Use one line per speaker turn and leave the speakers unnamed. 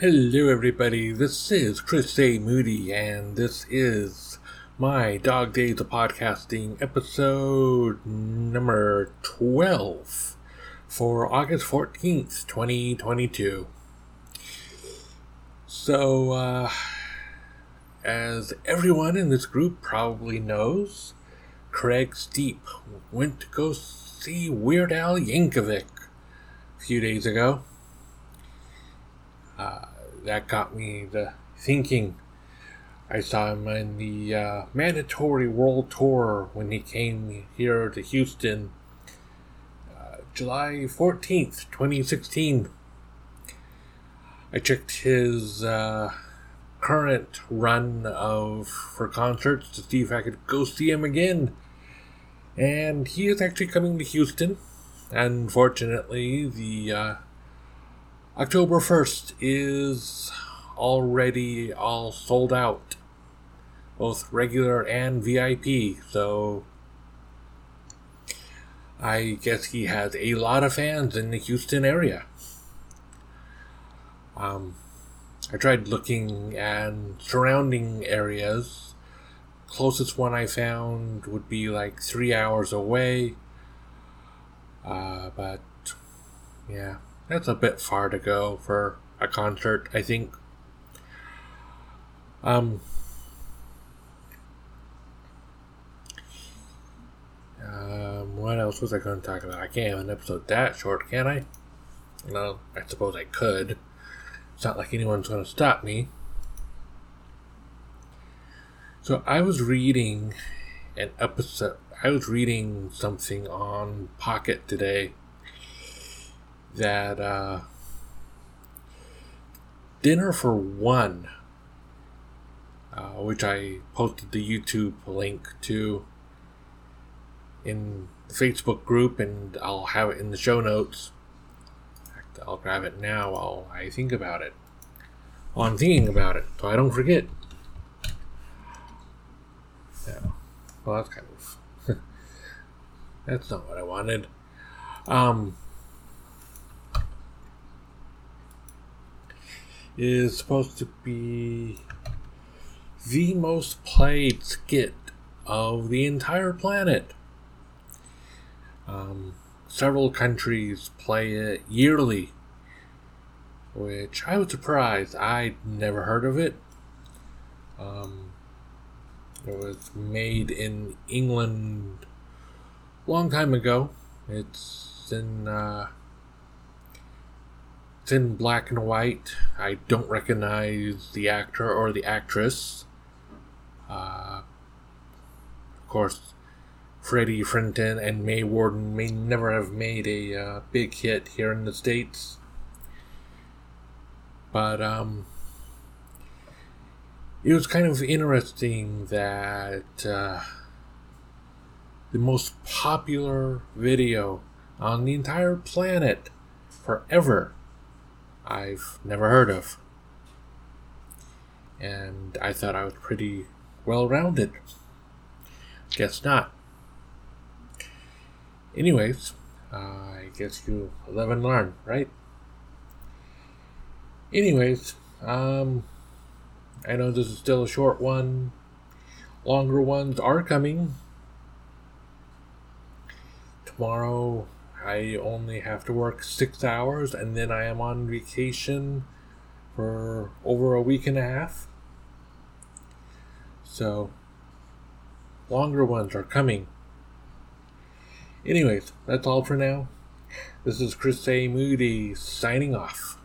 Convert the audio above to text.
Hello, everybody. This is Chris A. Moody, and this is my Dog Days of Podcasting episode number 12 for August 14th, 2022. So, uh, as everyone in this group probably knows, Craig Steep went to go see Weird Al Yankovic a few days ago. Uh, that got me to thinking. I saw him in the uh, mandatory world tour when he came here to Houston, uh, July 14th, 2016. I checked his uh, current run of for concerts to see if I could go see him again. And he is actually coming to Houston. Unfortunately, the uh, October 1st is already all sold out, both regular and VIP, so I guess he has a lot of fans in the Houston area. Um, I tried looking and surrounding areas. Closest one I found would be like three hours away. Uh, but yeah, that's a bit far to go for a concert, I think. Um, um, what else was I going to talk about? I can't have an episode that short, can I? No, I suppose I could. It's not like anyone's going to stop me. So I was reading an episode. I was reading something on Pocket today that uh, Dinner for One, uh, which I posted the YouTube link to in the Facebook group, and I'll have it in the show notes. I'll grab it now while I think about it. While I'm thinking about it, so I don't forget. Yeah. Well, that's kind of. that's not what I wanted. Um. Is supposed to be the most played skit of the entire planet. Um, several countries play it yearly, which I was surprised. I'd never heard of it. Um, it was made in England long time ago. It's in uh, it's in black and white. I don't recognize the actor or the actress. Uh, of course, Freddie Frinton and May Warden may never have made a uh, big hit here in the States. But, um, it was kind of interesting that uh, the most popular video on the entire planet forever I've never heard of. And I thought I was pretty well rounded. Guess not. Anyways, uh, I guess you live and learn, right? Anyways, um, I know this is still a short one. Longer ones are coming. Tomorrow, I only have to work six hours, and then I am on vacation for over a week and a half. So, longer ones are coming. Anyways, that's all for now. This is Chris A. Moody signing off.